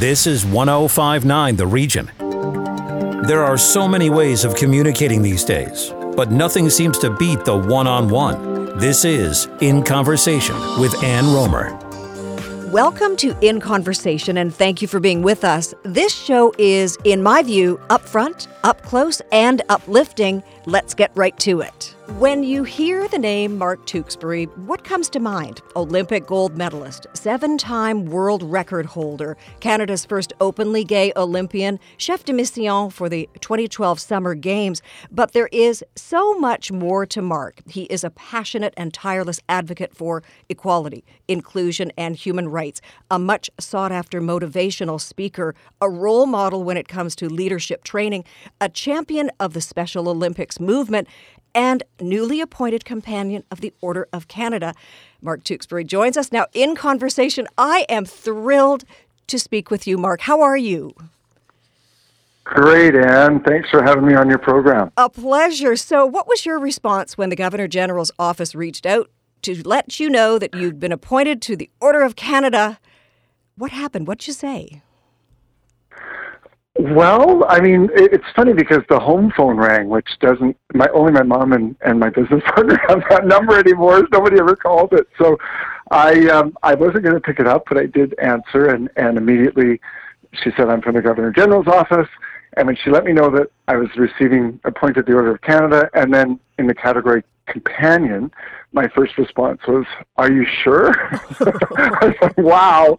This is 1059 The Region. There are so many ways of communicating these days, but nothing seems to beat the one on one. This is In Conversation with Ann Rohmer. Welcome to In Conversation, and thank you for being with us. This show is, in my view, upfront, up close, and uplifting. Let's get right to it. When you hear the name Mark Tewksbury, what comes to mind? Olympic gold medalist, seven time world record holder, Canada's first openly gay Olympian, chef de mission for the 2012 Summer Games. But there is so much more to Mark. He is a passionate and tireless advocate for equality, inclusion, and human rights, a much sought after motivational speaker, a role model when it comes to leadership training, a champion of the Special Olympics movement, and newly appointed companion of the Order of Canada. Mark Tewksbury joins us now in conversation. I am thrilled to speak with you, Mark. How are you? Great, Anne. Thanks for having me on your program. A pleasure. So, what was your response when the Governor General's office reached out to let you know that you'd been appointed to the Order of Canada? What happened? What'd you say? Well, I mean, it, it's funny because the home phone rang, which doesn't. My only my mom and, and my business partner have that number anymore. Nobody ever called it, so I um, I wasn't going to pick it up, but I did answer, and and immediately she said, "I'm from the Governor General's office." And when she let me know that I was receiving appointed the Order of Canada, and then in the category companion, my first response was, "Are you sure?" I was like, "Wow!"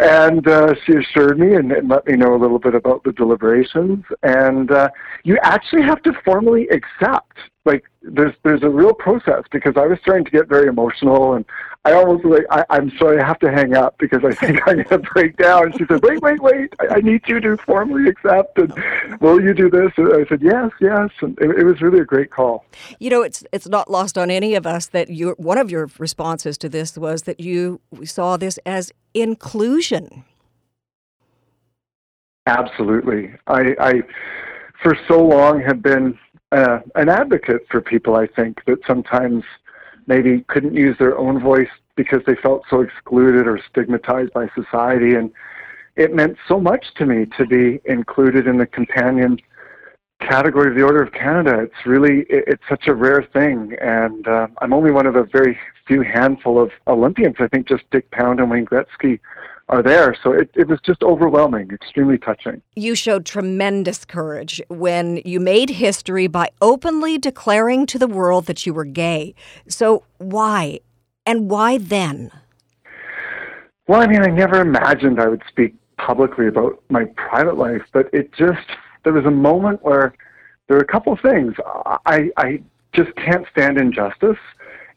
And uh, she assured me and, and, let me know a little bit about the deliberations. And uh, you actually have to formally accept. Like, there's there's a real process because I was starting to get very emotional and I almost like I, I'm sorry I have to hang up because I think I'm gonna break down. She said, "Wait, wait, wait! I, I need you to formally accept." And will you do this? And I said, "Yes, yes." And it, it was really a great call. You know, it's it's not lost on any of us that you one of your responses to this was that you saw this as inclusion. Absolutely, I, I for so long have been uh, an advocate for people. I think that sometimes maybe couldn't use their own voice because they felt so excluded or stigmatized by society. And it meant so much to me to be included in the companion category of the Order of Canada. It's really, it's such a rare thing. And uh, I'm only one of a very few handful of Olympians. I think just Dick Pound and Wayne Gretzky are there. So it, it was just overwhelming, extremely touching. You showed tremendous courage when you made history by openly declaring to the world that you were gay. So why? And why then? Well, I mean, I never imagined I would speak publicly about my private life, but it just, there was a moment where there were a couple of things. I, I just can't stand injustice.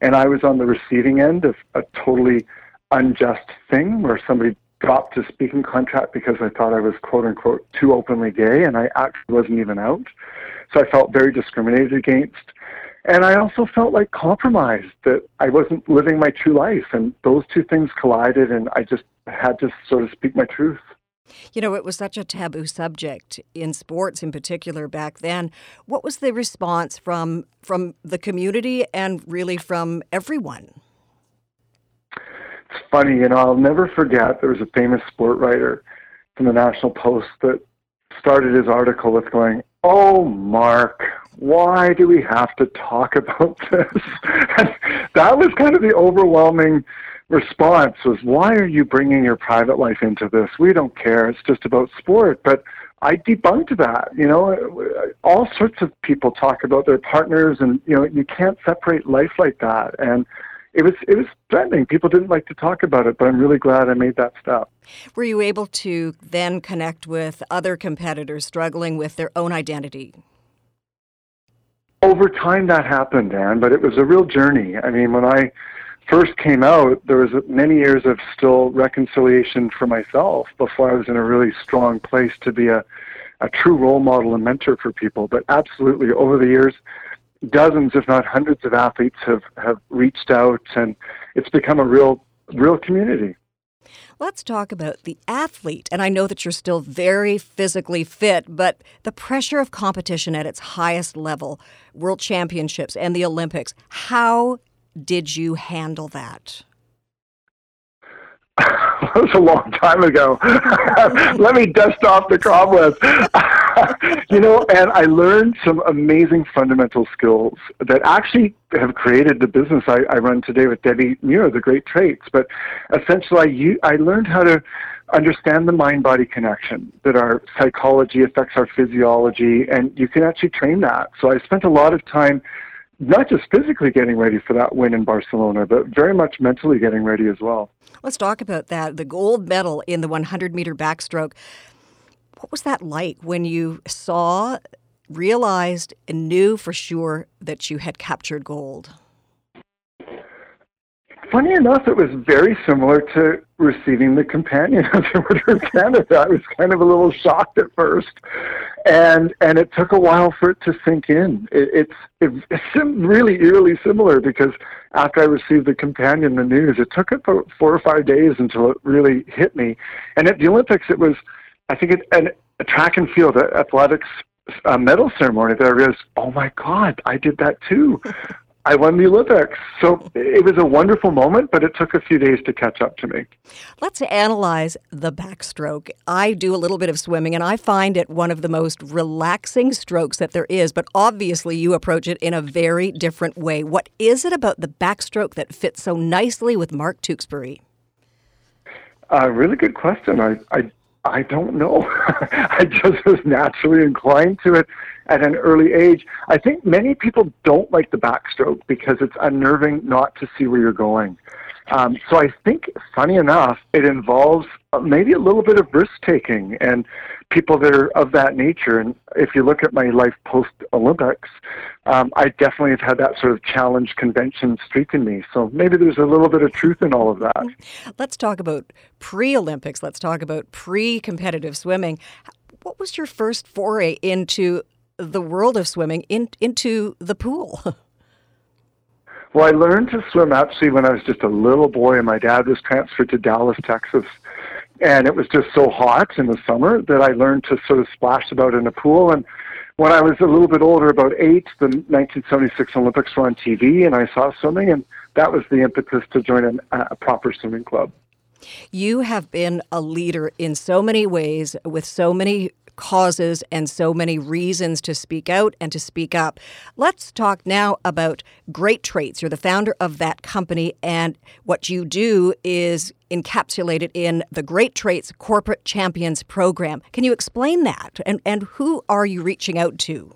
And I was on the receiving end of a totally unjust thing where somebody dropped a speaking contract because I thought I was quote unquote too openly gay and I actually wasn't even out. So I felt very discriminated against. And I also felt like compromised that I wasn't living my true life. And those two things collided and I just had to sort of speak my truth. You know, it was such a taboo subject in sports in particular back then. What was the response from from the community and really from everyone? It's funny, you know, I'll never forget there was a famous sport writer from the National Post that started his article with going, Oh, Mark, why do we have to talk about this? that was kind of the overwhelming response was, why are you bringing your private life into this? We don't care. It's just about sport. But I debunked that. You know, all sorts of people talk about their partners, and you know, you can't separate life like that. And it was it was threatening. People didn't like to talk about it, but I'm really glad I made that step. Were you able to then connect with other competitors struggling with their own identity? Over time, that happened, Anne, but it was a real journey. I mean, when I first came out, there was many years of still reconciliation for myself before I was in a really strong place to be a, a true role model and mentor for people. But absolutely, over the years, dozens, if not hundreds, of athletes have, have reached out, and it's become a real, real community. Let's talk about the athlete. And I know that you're still very physically fit, but the pressure of competition at its highest level, world championships and the Olympics, how did you handle that? that was a long time ago. Let me dust off the cobwebs. you know, and I learned some amazing fundamental skills that actually have created the business I, I run today with Debbie Muir, the Great Traits. But essentially, I, I learned how to understand the mind body connection, that our psychology affects our physiology, and you can actually train that. So I spent a lot of time not just physically getting ready for that win in Barcelona, but very much mentally getting ready as well. Let's talk about that. The gold medal in the 100 meter backstroke. What was that like when you saw, realized, and knew for sure that you had captured gold? Funny enough, it was very similar to receiving the companion of the Order of Canada. I was kind of a little shocked at first, and and it took a while for it to sink in. It, it's it, it's really eerily similar because after I received the companion, the news, it took about four or five days until it really hit me. And at the Olympics, it was, I think, it, an, a track and field, athletics uh, medal ceremony that I realized, oh my God, I did that too. I won the Olympics. So it was a wonderful moment, but it took a few days to catch up to me. Let's analyze the backstroke. I do a little bit of swimming and I find it one of the most relaxing strokes that there is, but obviously you approach it in a very different way. What is it about the backstroke that fits so nicely with Mark Tewksbury? A uh, really good question. I, I I don't know. I just was naturally inclined to it at an early age. I think many people don't like the backstroke because it's unnerving not to see where you're going. Um, so I think, funny enough, it involves uh, maybe a little bit of risk taking and people that are of that nature. And if you look at my life post Olympics, um, I definitely have had that sort of challenge convention streak in me. So maybe there's a little bit of truth in all of that. Let's talk about pre Olympics. Let's talk about pre competitive swimming. What was your first foray into the world of swimming, in, into the pool? Well, I learned to swim actually when I was just a little boy, and my dad was transferred to Dallas, Texas. And it was just so hot in the summer that I learned to sort of splash about in a pool. And when I was a little bit older, about eight, the 1976 Olympics were on TV, and I saw swimming, and that was the impetus to join an, a proper swimming club. You have been a leader in so many ways with so many causes and so many reasons to speak out and to speak up. Let's talk now about Great Traits. You're the founder of that company, and what you do is encapsulated in the Great Traits Corporate Champions Program. Can you explain that? And, and who are you reaching out to?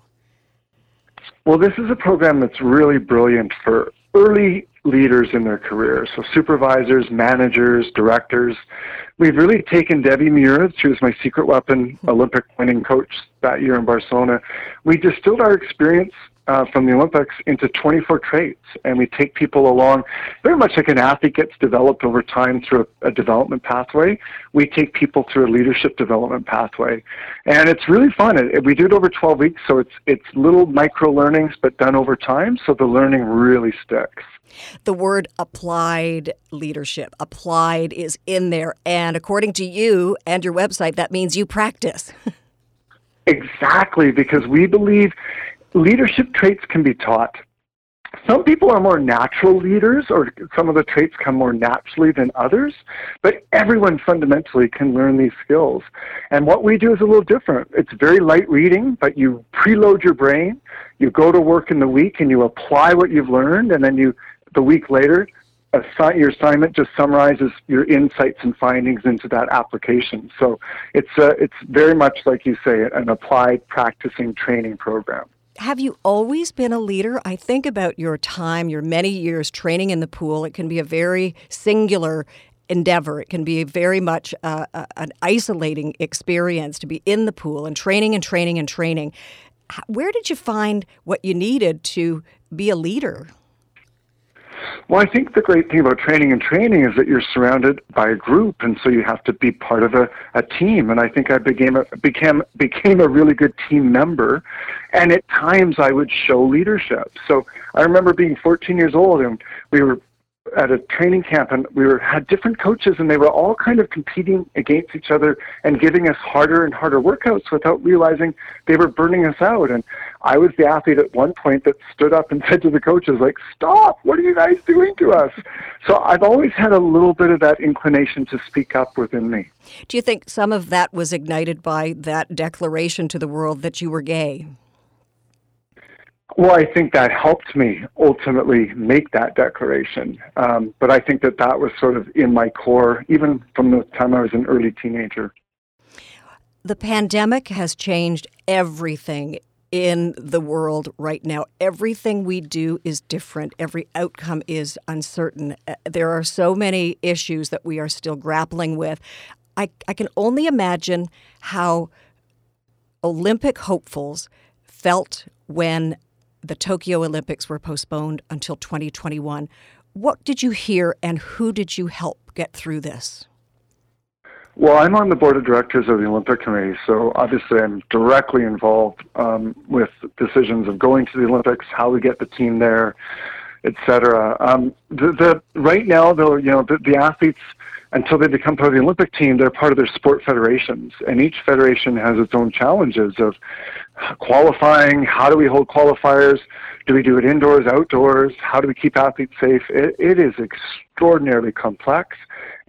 Well, this is a program that's really brilliant for early leaders in their careers, so supervisors, managers, directors. We've really taken Debbie Muir, she was my secret weapon hmm. Olympic winning coach that year in Barcelona. We distilled our experience uh, from the Olympics into 24 traits, and we take people along very much like an athlete gets developed over time through a, a, development pathway. We take people through a leadership development pathway, and it's really fun. It, we do it over 12 weeks, so it's it's little micro learnings, but done over time, so the learning really sticks. The word applied leadership, applied is in there, and according to you and your website, that means you practice. exactly, because we believe leadership traits can be taught. Some people are more natural leaders, or some of the traits come more naturally than others, but everyone fundamentally can learn these skills. And what we do is a little different. It's very light reading, but you preload your brain, you go to work in the week, and you apply what you've learned, and then you, the week later, assi- your assignment just summarizes your insights and findings into that application. So it's, uh, it's very much like you say, an applied practicing training program have you always been a leader? I think about your time, your many years training in the pool. It can be a very singular endeavor. It can be very much uh, an isolating experience to be in the pool and training and training and training. Where did you find what you needed to be a leader? Well, I think the great thing about training and training is that you're surrounded by a group, and so you have to be part of a, a team. And I think I became a, became became a really good team member, and at times I would show leadership. So I remember being 14 years old, and we were at a training camp, and we were had different coaches, and they were all kind of competing against each other and giving us harder and harder workouts without realizing they were burning us out. And I was the athlete at one point that stood up and said to the coaches, like, "Stop! What are you guys doing to us?" So I've always had a little bit of that inclination to speak up within me. Do you think some of that was ignited by that declaration to the world that you were gay? Well, I think that helped me ultimately make that declaration. Um, but I think that that was sort of in my core, even from the time I was an early teenager. The pandemic has changed everything in the world right now. Everything we do is different. Every outcome is uncertain. Uh, there are so many issues that we are still grappling with. I, I can only imagine how Olympic hopefuls felt when the Tokyo Olympics were postponed until 2021. What did you hear and who did you help get through this? Well, I'm on the board of directors of the Olympic Committee, so obviously I'm directly involved um, with decisions of going to the Olympics, how we get the team there, etc. Um, the, the right now, though, you know, the, the athletes until they become part of the Olympic team, they're part of their sport federations, and each federation has its own challenges of qualifying. How do we hold qualifiers? Do we do it indoors, outdoors? How do we keep athletes safe? it, it is extraordinarily complex,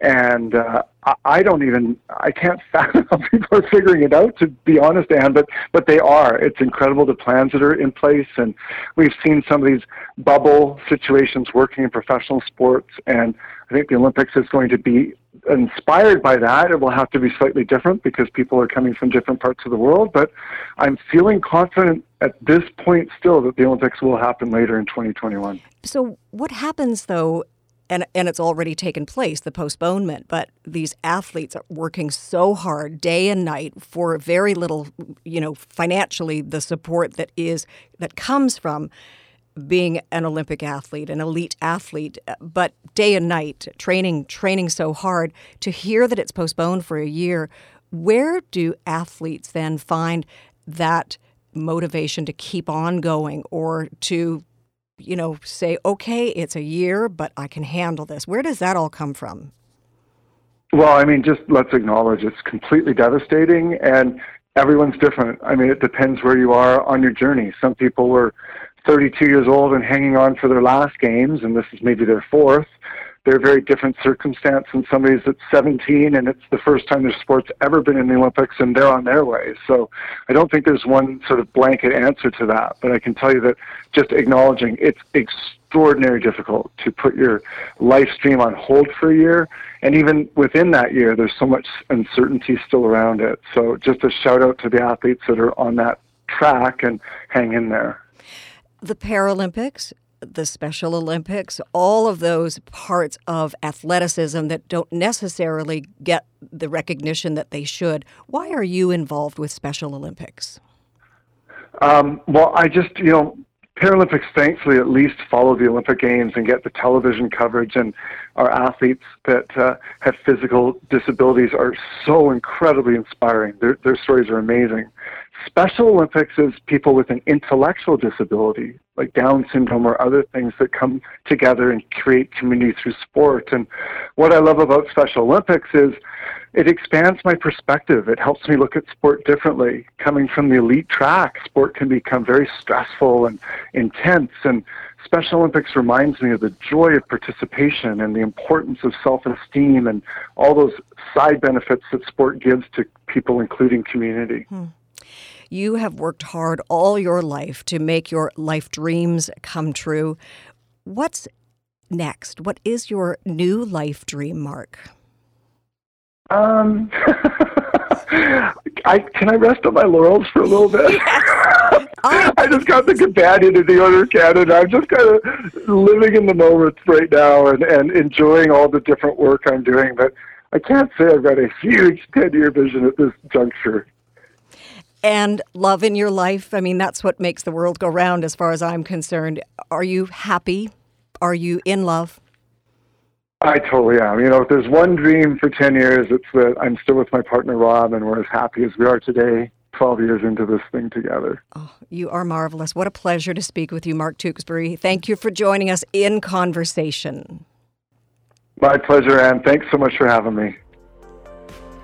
and uh, I I don't even I can't fathom how people are figuring it out. To be honest, Anne, but but they are. It's incredible the plans that are in place, and we've seen some of these bubble situations working in professional sports, and I think the Olympics is going to be inspired by that. It will have to be slightly different because people are coming from different parts of the world, but I'm feeling confident at this point still that the Olympics will happen later in 2021. So, what happens though and and it's already taken place the postponement but these athletes are working so hard day and night for very little you know financially the support that is that comes from being an olympic athlete an elite athlete but day and night training training so hard to hear that it's postponed for a year where do athletes then find that motivation to keep on going or to you know, say, okay, it's a year, but I can handle this? Where does that all come from? Well, I mean, just let's acknowledge it's completely devastating and everyone's different. I mean, it depends where you are on your journey. Some people were 32 years old and hanging on for their last games, and this is maybe their fourth they're a very different circumstance than somebody that's 17 and it's the first time their sport's ever been in the Olympics and they're on their way. So I don't think there's one sort of blanket answer to that, but I can tell you that just acknowledging it's extraordinarily difficult to put your life stream on hold for a year. And even within that year, there's so much uncertainty still around it. So just a shout out to the athletes that are on that track and hang in there. The Paralympics the Special Olympics, all of those parts of athleticism that don't necessarily get the recognition that they should. Why are you involved with Special Olympics? Um, well, I just, you know, Paralympics thankfully at least follow the Olympic Games and get the television coverage, and our athletes that uh, have physical disabilities are so incredibly inspiring. Their, their stories are amazing. Special Olympics is people with an intellectual disability, like Down syndrome or other things that come together and create community through sport. And what I love about Special Olympics is it expands my perspective. It helps me look at sport differently. Coming from the elite track, sport can become very stressful and intense. And Special Olympics reminds me of the joy of participation and the importance of self esteem and all those side benefits that sport gives to people, including community. Hmm. You have worked hard all your life to make your life dreams come true. What's next? What is your new life dream, Mark? Um, I can I rest on my laurels for a little bit? Yes. I just got the companion in the Order of Canada. I'm just kind of living in the moment right now and, and enjoying all the different work I'm doing. But I can't say I've got a huge 10 year vision at this juncture and love in your life. I mean, that's what makes the world go round, as far as I'm concerned. Are you happy? Are you in love? I totally am. You know, if there's one dream for 10 years, it's that I'm still with my partner, Rob, and we're as happy as we are today, 12 years into this thing together. Oh, you are marvelous. What a pleasure to speak with you, Mark Tewksbury. Thank you for joining us in conversation. My pleasure, Anne. Thanks so much for having me.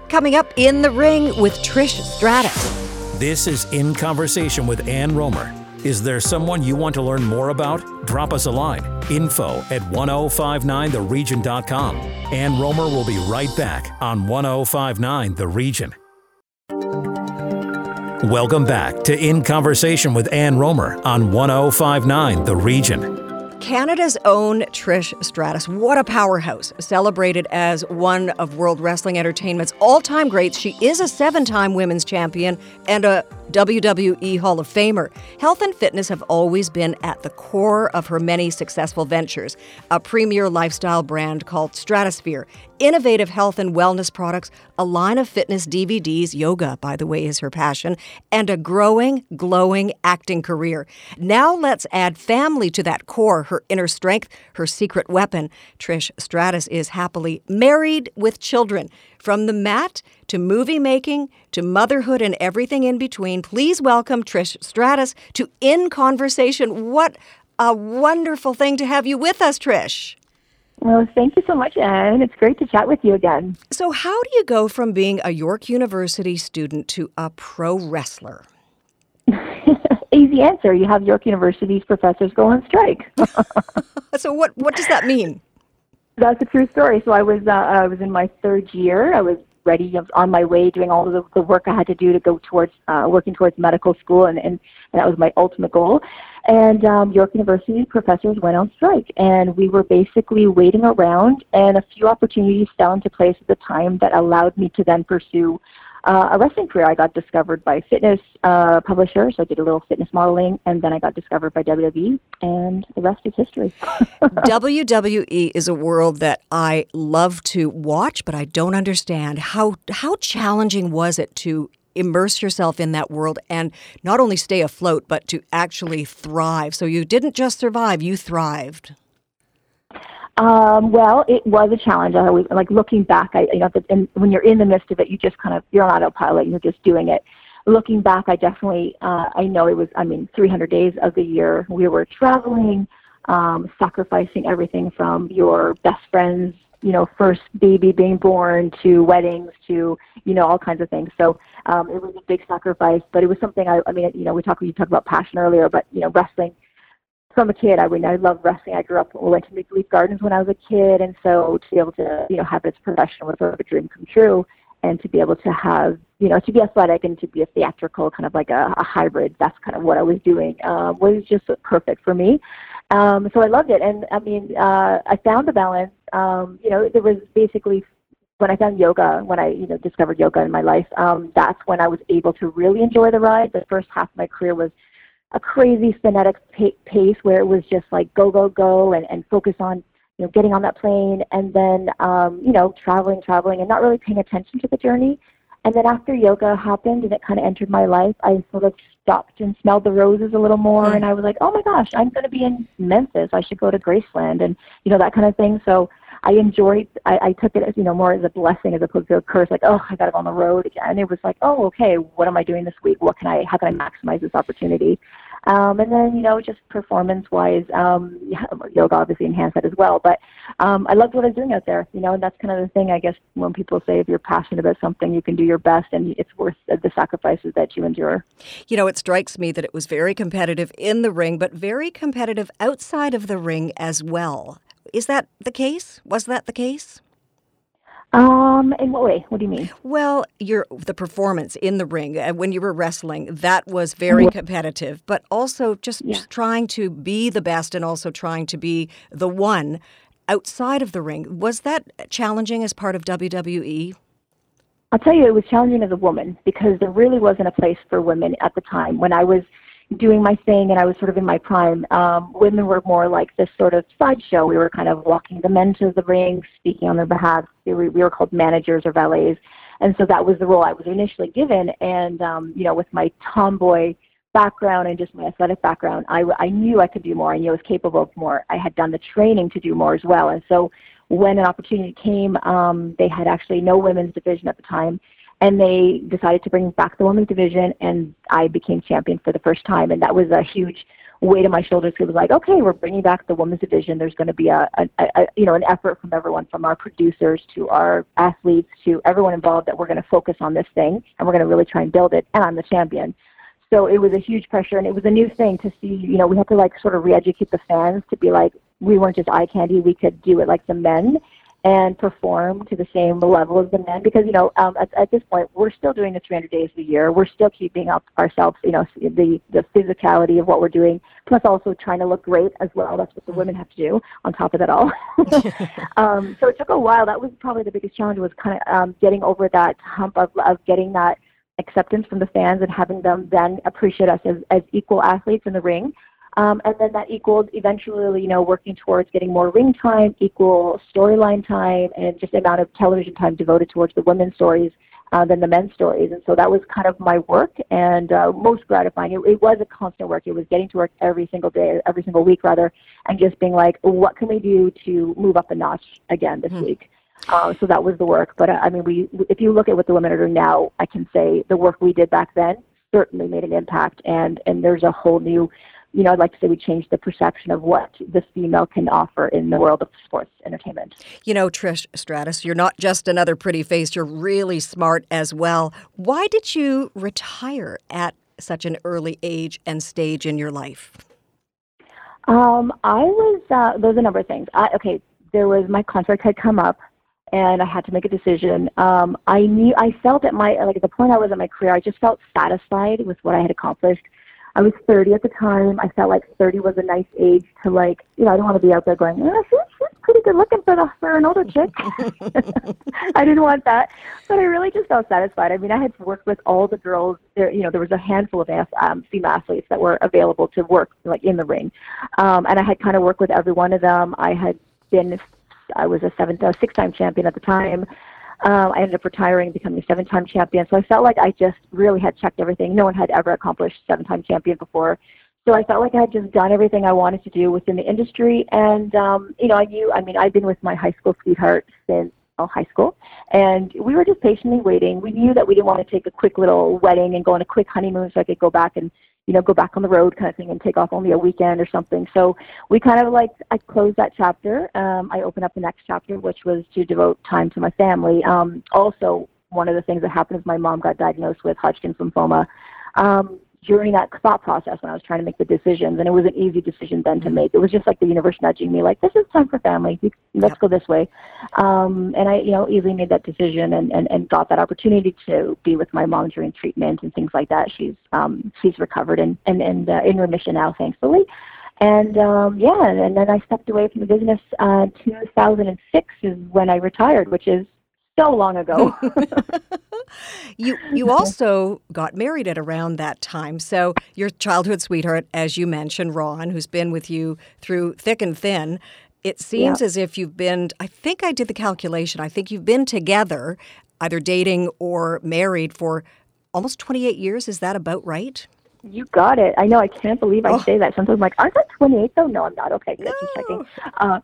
Coming up in the ring with Trish Stratus. This is In Conversation with Ann Rohmer. Is there someone you want to learn more about? Drop us a line. Info at 1059theregion.com. Ann Rohmer will be right back on 1059 The Region. Welcome back to In Conversation with Ann Rohmer on 1059 The Region. Canada's own Trish Stratus. What a powerhouse. Celebrated as one of World Wrestling Entertainment's all time greats, she is a seven time women's champion and a WWE Hall of Famer. Health and fitness have always been at the core of her many successful ventures. A premier lifestyle brand called Stratusphere, innovative health and wellness products, a line of fitness DVDs, yoga, by the way, is her passion, and a growing, glowing acting career. Now let's add family to that core, her inner strength, her secret weapon. Trish Stratus is happily married with children. From the mat to movie making to motherhood and everything in between, please welcome Trish Stratus to In Conversation. What a wonderful thing to have you with us, Trish. Well, thank you so much, Anne. It's great to chat with you again. So, how do you go from being a York University student to a pro wrestler? Easy answer. You have York University's professors go on strike. so, what, what does that mean? That's a true story. So I was uh, I was in my third year. I was ready. I was on my way doing all the, the work I had to do to go towards uh, working towards medical school, and, and, and that was my ultimate goal. And um, York University professors went on strike, and we were basically waiting around, and a few opportunities fell into place at the time that allowed me to then pursue uh, a wrestling career. I got discovered by fitness uh, publisher, so I did a little fitness modeling, and then I got discovered by WWE, and the rest is history. WWE is a world that I love to watch, but I don't understand how how challenging was it to immerse yourself in that world and not only stay afloat, but to actually thrive. So you didn't just survive; you thrived. Um, well, it was a challenge. I always like looking back. I you know, and when you're in the midst of it, you just kind of you're on autopilot. You're just doing it. Looking back, I definitely uh, I know it was. I mean, 300 days of the year we were traveling, um, sacrificing everything from your best friends, you know, first baby being born to weddings to you know all kinds of things. So um, it was a big sacrifice, but it was something. I, I mean, you know, we talked you talked about passion earlier, but you know, wrestling from a kid, I mean, I love wrestling. I grew up, we went to Maple Leaf Gardens when I was a kid, and so to be able to, you know, have this profession was sort of a dream come true, and to be able to have, you know, to be athletic and to be a theatrical kind of like a, a hybrid. That's kind of what I was doing. Uh, was just perfect for me. Um, so I loved it, and I mean, uh, I found the balance. Um, you know, there was basically when I found yoga, when I you know discovered yoga in my life, um, that's when I was able to really enjoy the ride. The first half of my career was a crazy frenetic pace where it was just like go go go and, and focus on you know getting on that plane and then um, you know traveling traveling and not really paying attention to the journey. And then after yoga happened and it kind of entered my life i sort of stopped and smelled the roses a little more and i was like oh my gosh i'm going to be in memphis. I should go to graceland and you know that kind of thing. So I enjoyed. I, I took it as you know more as a blessing as opposed to a curse. Like, oh, I got to go on the road again. It was like, oh, okay, what am I doing this week? What can I? How can I maximize this opportunity? Um, and then you know, just performance-wise, um, yoga obviously enhanced that as well. But um, I loved what I was doing out there. You know, and that's kind of the thing. I guess when people say if you're passionate about something, you can do your best, and it's worth the sacrifices that you endure. You know, it strikes me that it was very competitive in the ring, but very competitive outside of the ring as well. Is that the case? Was that the case? Um, in what way? What do you mean? Well, your the performance in the ring uh, when you were wrestling that was very competitive, but also just yeah. trying to be the best and also trying to be the one outside of the ring. Was that challenging as part of WWE? I'll tell you, it was challenging as a woman because there really wasn't a place for women at the time. When I was doing my thing and I was sort of in my prime. Um, women were more like this sort of sideshow. We were kind of walking the men to the ring, speaking on their behalf. We were, we were called managers or valets. And so that was the role I was initially given. And, um, you know, with my tomboy background and just my athletic background, I, I knew I could do more. I knew I was capable of more. I had done the training to do more as well. And so when an opportunity came, um, they had actually no women's division at the time and they decided to bring back the women's division and I became champion for the first time and that was a huge weight on my shoulders. Because it was like, okay, we're bringing back the women's division. There's going to be a, a, a, you know an effort from everyone, from our producers to our athletes to everyone involved, that we're going to focus on this thing and we're going to really try and build it. And I'm the champion. So it was a huge pressure, and it was a new thing to see. You know, we had to like sort of re-educate the fans to be like, we weren't just eye candy. We could do it like the men and perform to the same level as the men because you know um, at, at this point we're still doing the 300 days of the year. We're still keeping up ourselves you know the the physicality of what we're doing plus also trying to look great as well. That's what the women have to do on top of it all. Um, so it took a while. That was probably the biggest challenge was kind of um, getting over that hump of, of getting that acceptance from the fans and having them then appreciate us as, as equal athletes in the ring um, and then that equals eventually, you know, working towards getting more ring time, equal storyline time, and just the amount of television time devoted towards the women's stories uh, than the men's stories. And so that was kind of my work and uh, most gratifying. It, it was a constant work. It was getting to work every single day, every single week rather, and just being like, what can we do to move up a notch again this mm-hmm. week? Uh, so that was the work. But uh, I mean, we if you look at what the women are doing now, I can say the work we did back then certainly made an impact, and and there's a whole new you know, I'd like to say we changed the perception of what the female can offer in the world of sports entertainment. You know, Trish Stratus, you're not just another pretty face, you're really smart as well. Why did you retire at such an early age and stage in your life? Um, I was, uh, there's a number of things. I, okay, there was my contract had come up and I had to make a decision. Um, I knew, I felt at my, like at the point I was in my career, I just felt satisfied with what I had accomplished. I was 30 at the time. I felt like 30 was a nice age to like, you know, I don't want to be out there going, oh, she's, she's pretty good looking for the for an older chick. I didn't want that, but I really just felt satisfied. I mean, I had worked with all the girls. There, you know, there was a handful of um, female athletes that were available to work like in the ring, um, and I had kind of worked with every one of them. I had been, I was a seventh, a six-time champion at the time. Um, I ended up retiring, becoming a seven-time champion. So I felt like I just really had checked everything. No one had ever accomplished seven-time champion before. So I felt like I had just done everything I wanted to do within the industry. And, um, you know, I knew, I mean, I've been with my high school sweetheart since oh, high school. And we were just patiently waiting. We knew that we didn't want to take a quick little wedding and go on a quick honeymoon so I could go back and you know, go back on the road kind of thing and take off only a weekend or something. So we kind of like, I closed that chapter. Um, I opened up the next chapter, which was to devote time to my family. Um, also, one of the things that happened is my mom got diagnosed with Hodgkin's lymphoma. Um, during that thought process when I was trying to make the decisions, and it was an easy decision then to mm-hmm. make. It was just like the universe nudging me, like, "This is time for family. Let's yep. go this way." Um, and I, you know, easily made that decision and, and and got that opportunity to be with my mom during treatment and things like that. She's um, she's recovered and and and uh, in remission now, thankfully. And um, yeah, and then I stepped away from the business. Uh, 2006 is when I retired, which is so long ago. you you also got married at around that time. So your childhood sweetheart, as you mentioned, Ron, who's been with you through thick and thin. It seems yeah. as if you've been. I think I did the calculation. I think you've been together, either dating or married for almost 28 years. Is that about right? You got it. I know. I can't believe I oh. say that. Sometimes I'm like, aren't I 28 though? No, I'm not. Okay, good. No. checking. Uh,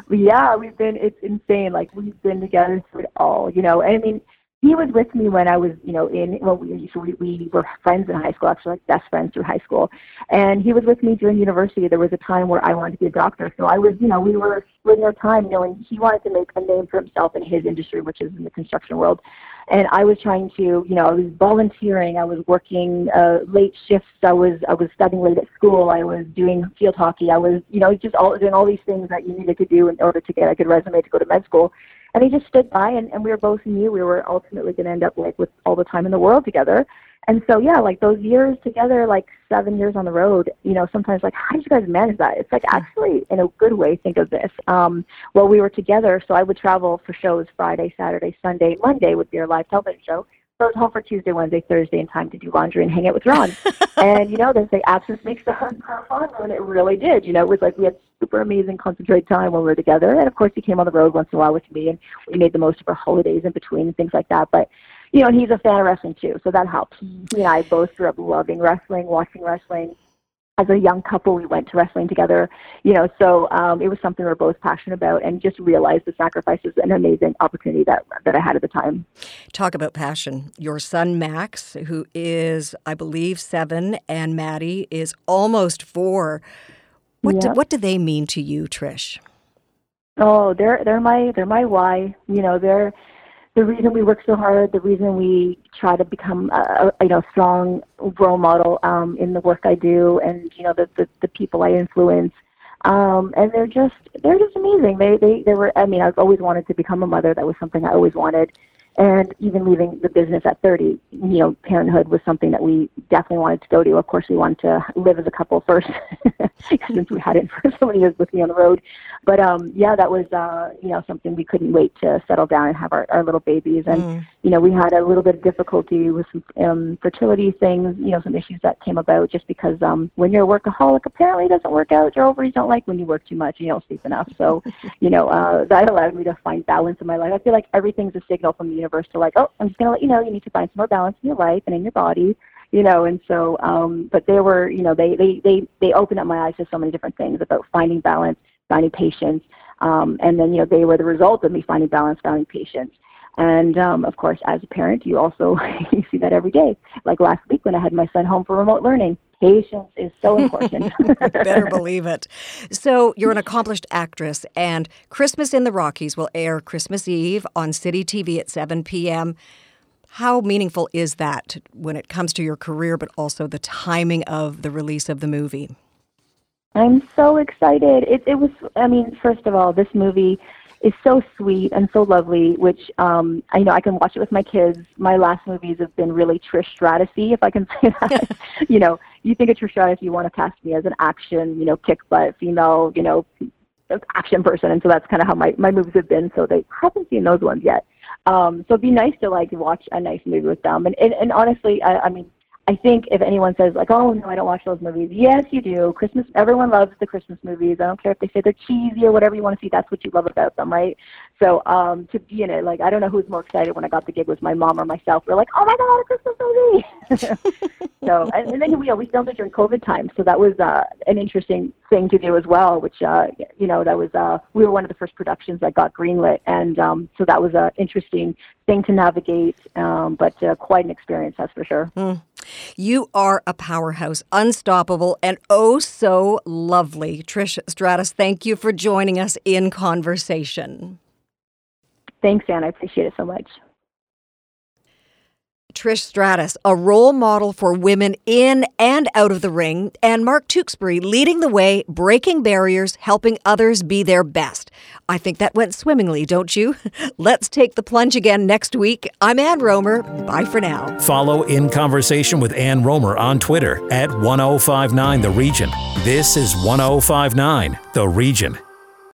yeah, we've been. It's insane. Like we've been together through it all. You know, and I mean, he was with me when I was, you know, in well, we so we, we were friends in high school, actually, like best friends through high school, and he was with me during university. There was a time where I wanted to be a doctor, so I was, you know, we were splitting our time, you know, and he wanted to make a name for himself in his industry, which is in the construction world, and I was trying to, you know, I was volunteering, I was working uh, late shifts, I was I was studying late at school, I was doing field hockey, I was, you know, just all doing all these things that you needed to do in order to get a good resume to go to med school and he just stood by and, and we were both knew we were ultimately going to end up like with all the time in the world together. And so yeah like those years together like seven years on the road you know sometimes like how did you guys manage that? It's like actually in a good way think of this. Um well we were together so i would travel for shows friday saturday sunday. Monday would be our live television show. So I was home for Tuesday, Wednesday, Thursday in time to do laundry and hang out with Ron. and, you know, they say absence makes the heart fun, and it really did. You know, it was like we had super amazing concentrated time when we were together. And, of course, he came on the road once in a while with me, and we made the most of our holidays in between and things like that. But, you know, and he's a fan of wrestling, too, so that helps. He and I both grew up loving wrestling, watching wrestling. as a young couple, we went to wrestling together, you know, so um, it was something we are both passionate about and just realized the sacrifices and an amazing opportunity that, that I had at the time. Talk about passion. Your son, Max, who is, I believe, seven, and Maddie is almost four. What, do, what do they mean to you, Trish? Oh, they're they're my they're my why. You know, they're the reason we work so hard, the reason we try to become a, a you know strong role model um, in the work I do, and you know the the, the people I influence. Um, and they're just they're just amazing. They they they were. I mean, I've always wanted to become a mother. That was something I always wanted. And even leaving the business at 30, you know, parenthood was something that we definitely wanted to go to. Of course, we wanted to live as a couple first, since we hadn't for so many years with me on the road. But um, yeah, that was uh, you know something we couldn't wait to settle down and have our, our little babies. And mm. you know, we had a little bit of difficulty with some um, fertility things, you know, some issues that came about just because um, when you're a workaholic, apparently it doesn't work out. Your ovaries don't like when you work too much and you don't sleep enough. So, you know, uh, that allowed me to find balance in my life. I feel like everything's a signal from the universe universe to like, oh, I'm just going to let you know you need to find some more balance in your life and in your body, you know. And so, um, but they were, you know, they they they they opened up my eyes to so many different things about finding balance, finding patience, um, and then you know they were the result of me finding balance, finding patience. And um, of course, as a parent, you also you see that every day. Like last week when I had my son home for remote learning, patience is so important. Better believe it. So, you're an accomplished actress, and Christmas in the Rockies will air Christmas Eve on City TV at 7 p.m. How meaningful is that when it comes to your career, but also the timing of the release of the movie? I'm so excited. It, it was, I mean, first of all, this movie is so sweet and so lovely, which um, I know I can watch it with my kids. My last movies have been really Trish Stratus if I can say that. you know, you think of Trish Stratus, you want to cast me as an action, you know, kick butt female, you know, action person, and so that's kind of how my my movies have been. So they haven't seen those ones yet. Um, so it'd be nice to like watch a nice movie with them. And and, and honestly, I, I mean, I think if anyone says like, "Oh no, I don't watch those movies," yes, you do. Christmas, everyone loves the Christmas movies. I don't care if they say they're cheesy or whatever you want to see. That's what you love about them, right? So um, to be in it, like, I don't know who's more excited when I got the gig was my mom or myself. We're like, "Oh my god, a Christmas movie!" so and, and then know, we filmed it during COVID time, so that was uh, an interesting thing to do as well. Which uh, you know, that was uh, we were one of the first productions that got greenlit, and um, so that was an interesting thing to navigate, um, but uh, quite an experience, that's for sure. Mm. You are a powerhouse, unstoppable, and oh so lovely. Trish Stratus, thank you for joining us in conversation. Thanks, Anne. I appreciate it so much. Trish Stratus, a role model for women in and out of the ring, and Mark Tewksbury leading the way, breaking barriers, helping others be their best. I think that went swimmingly, don't you? Let's take the plunge again next week. I'm Ann Rohmer. Bye for now. Follow In Conversation with Ann Rohmer on Twitter at 1059 The Region. This is 1059 The Region.